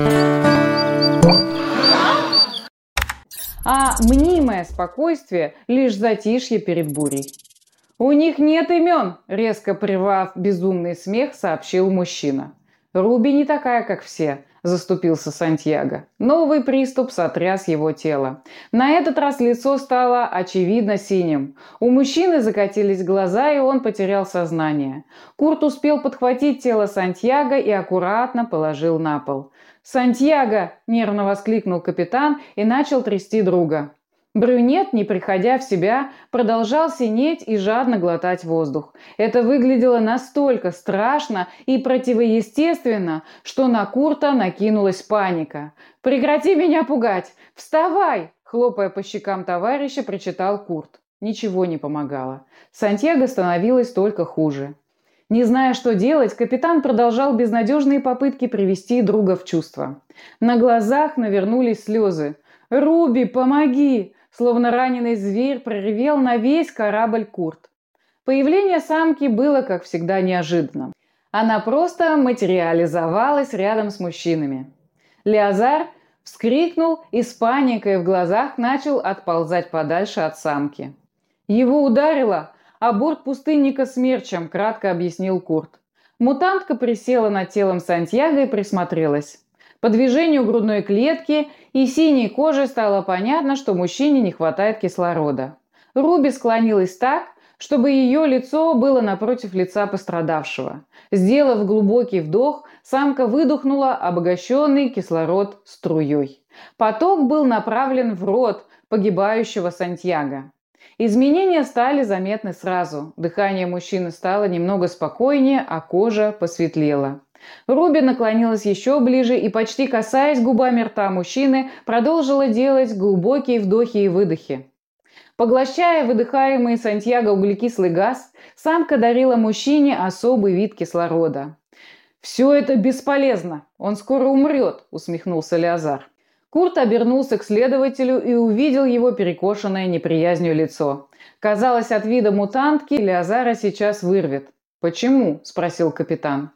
А мнимое спокойствие – лишь затишье перед бурей. «У них нет имен!» – резко прервав безумный смех, сообщил мужчина. «Руби не такая, как все», – заступился Сантьяго. Новый приступ сотряс его тело. На этот раз лицо стало очевидно синим. У мужчины закатились глаза, и он потерял сознание. Курт успел подхватить тело Сантьяго и аккуратно положил на пол. «Сантьяго!» – нервно воскликнул капитан и начал трясти друга. Брюнет, не приходя в себя, продолжал синеть и жадно глотать воздух. Это выглядело настолько страшно и противоестественно, что на Курта накинулась паника. «Прекрати меня пугать! Вставай!» Хлопая по щекам товарища, прочитал Курт. Ничего не помогало. Сантьяго становилось только хуже. Не зная, что делать, капитан продолжал безнадежные попытки привести друга в чувство. На глазах навернулись слезы. «Руби, помоги!» Словно раненый зверь проревел на весь корабль Курт. Появление самки было, как всегда, неожиданным. Она просто материализовалась рядом с мужчинами. Леозар вскрикнул и с паникой в глазах начал отползать подальше от самки. Его ударило, а борт пустынника смерчем, кратко объяснил Курт. Мутантка присела над телом Сантьяго и присмотрелась. По движению грудной клетки и синей кожи стало понятно, что мужчине не хватает кислорода. Руби склонилась так, чтобы ее лицо было напротив лица пострадавшего. Сделав глубокий вдох, самка выдохнула обогащенный кислород струей. Поток был направлен в рот погибающего Сантьяго. Изменения стали заметны сразу. Дыхание мужчины стало немного спокойнее, а кожа посветлела. Руби наклонилась еще ближе и, почти касаясь губами рта мужчины, продолжила делать глубокие вдохи и выдохи. Поглощая выдыхаемый Сантьяго углекислый газ, самка дарила мужчине особый вид кислорода. «Все это бесполезно, он скоро умрет», – усмехнулся Леозар. Курт обернулся к следователю и увидел его перекошенное неприязнью лицо. Казалось, от вида мутантки Леозара сейчас вырвет. «Почему?» – спросил капитан.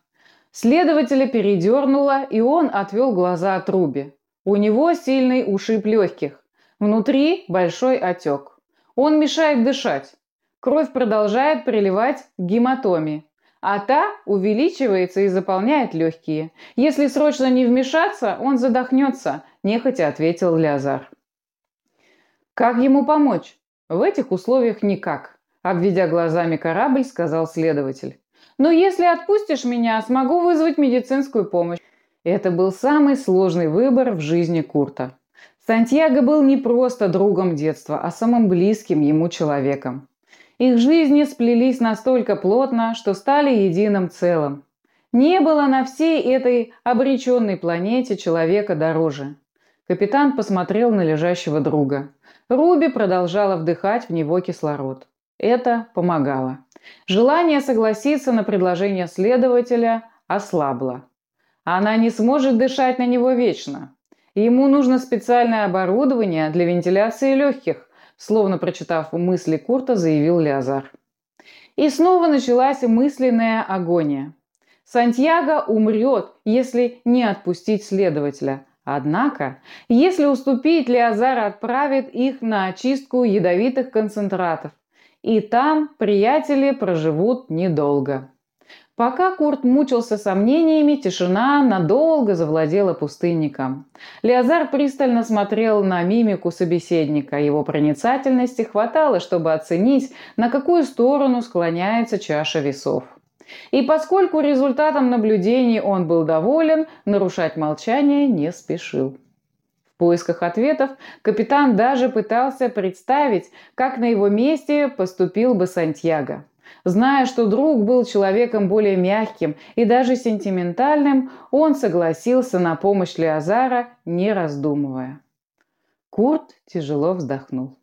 Следователя передернуло, и он отвел глаза от Руби. У него сильный ушиб легких. Внутри большой отек. Он мешает дышать. Кровь продолжает приливать к гематоме. А та увеличивается и заполняет легкие. Если срочно не вмешаться, он задохнется, нехотя ответил Лязар. Как ему помочь? В этих условиях никак, обведя глазами корабль, сказал следователь. Но если отпустишь меня, смогу вызвать медицинскую помощь. Это был самый сложный выбор в жизни Курта. Сантьяго был не просто другом детства, а самым близким ему человеком. Их жизни сплелись настолько плотно, что стали единым целым. Не было на всей этой обреченной планете человека дороже. Капитан посмотрел на лежащего друга. Руби продолжала вдыхать в него кислород. Это помогало. Желание согласиться на предложение следователя ослабло. Она не сможет дышать на него вечно. Ему нужно специальное оборудование для вентиляции легких, словно прочитав мысли Курта, заявил Лязар. И снова началась мысленная агония. Сантьяго умрет, если не отпустить следователя. Однако, если уступить, Леозар отправит их на очистку ядовитых концентратов, и там приятели проживут недолго. Пока Курт мучился сомнениями, тишина надолго завладела пустынником. Леозар пристально смотрел на мимику собеседника. Его проницательности хватало, чтобы оценить, на какую сторону склоняется чаша весов. И поскольку результатом наблюдений он был доволен, нарушать молчание не спешил поисках ответов капитан даже пытался представить, как на его месте поступил бы Сантьяго. Зная, что друг был человеком более мягким и даже сентиментальным, он согласился на помощь Леозара, не раздумывая. Курт тяжело вздохнул.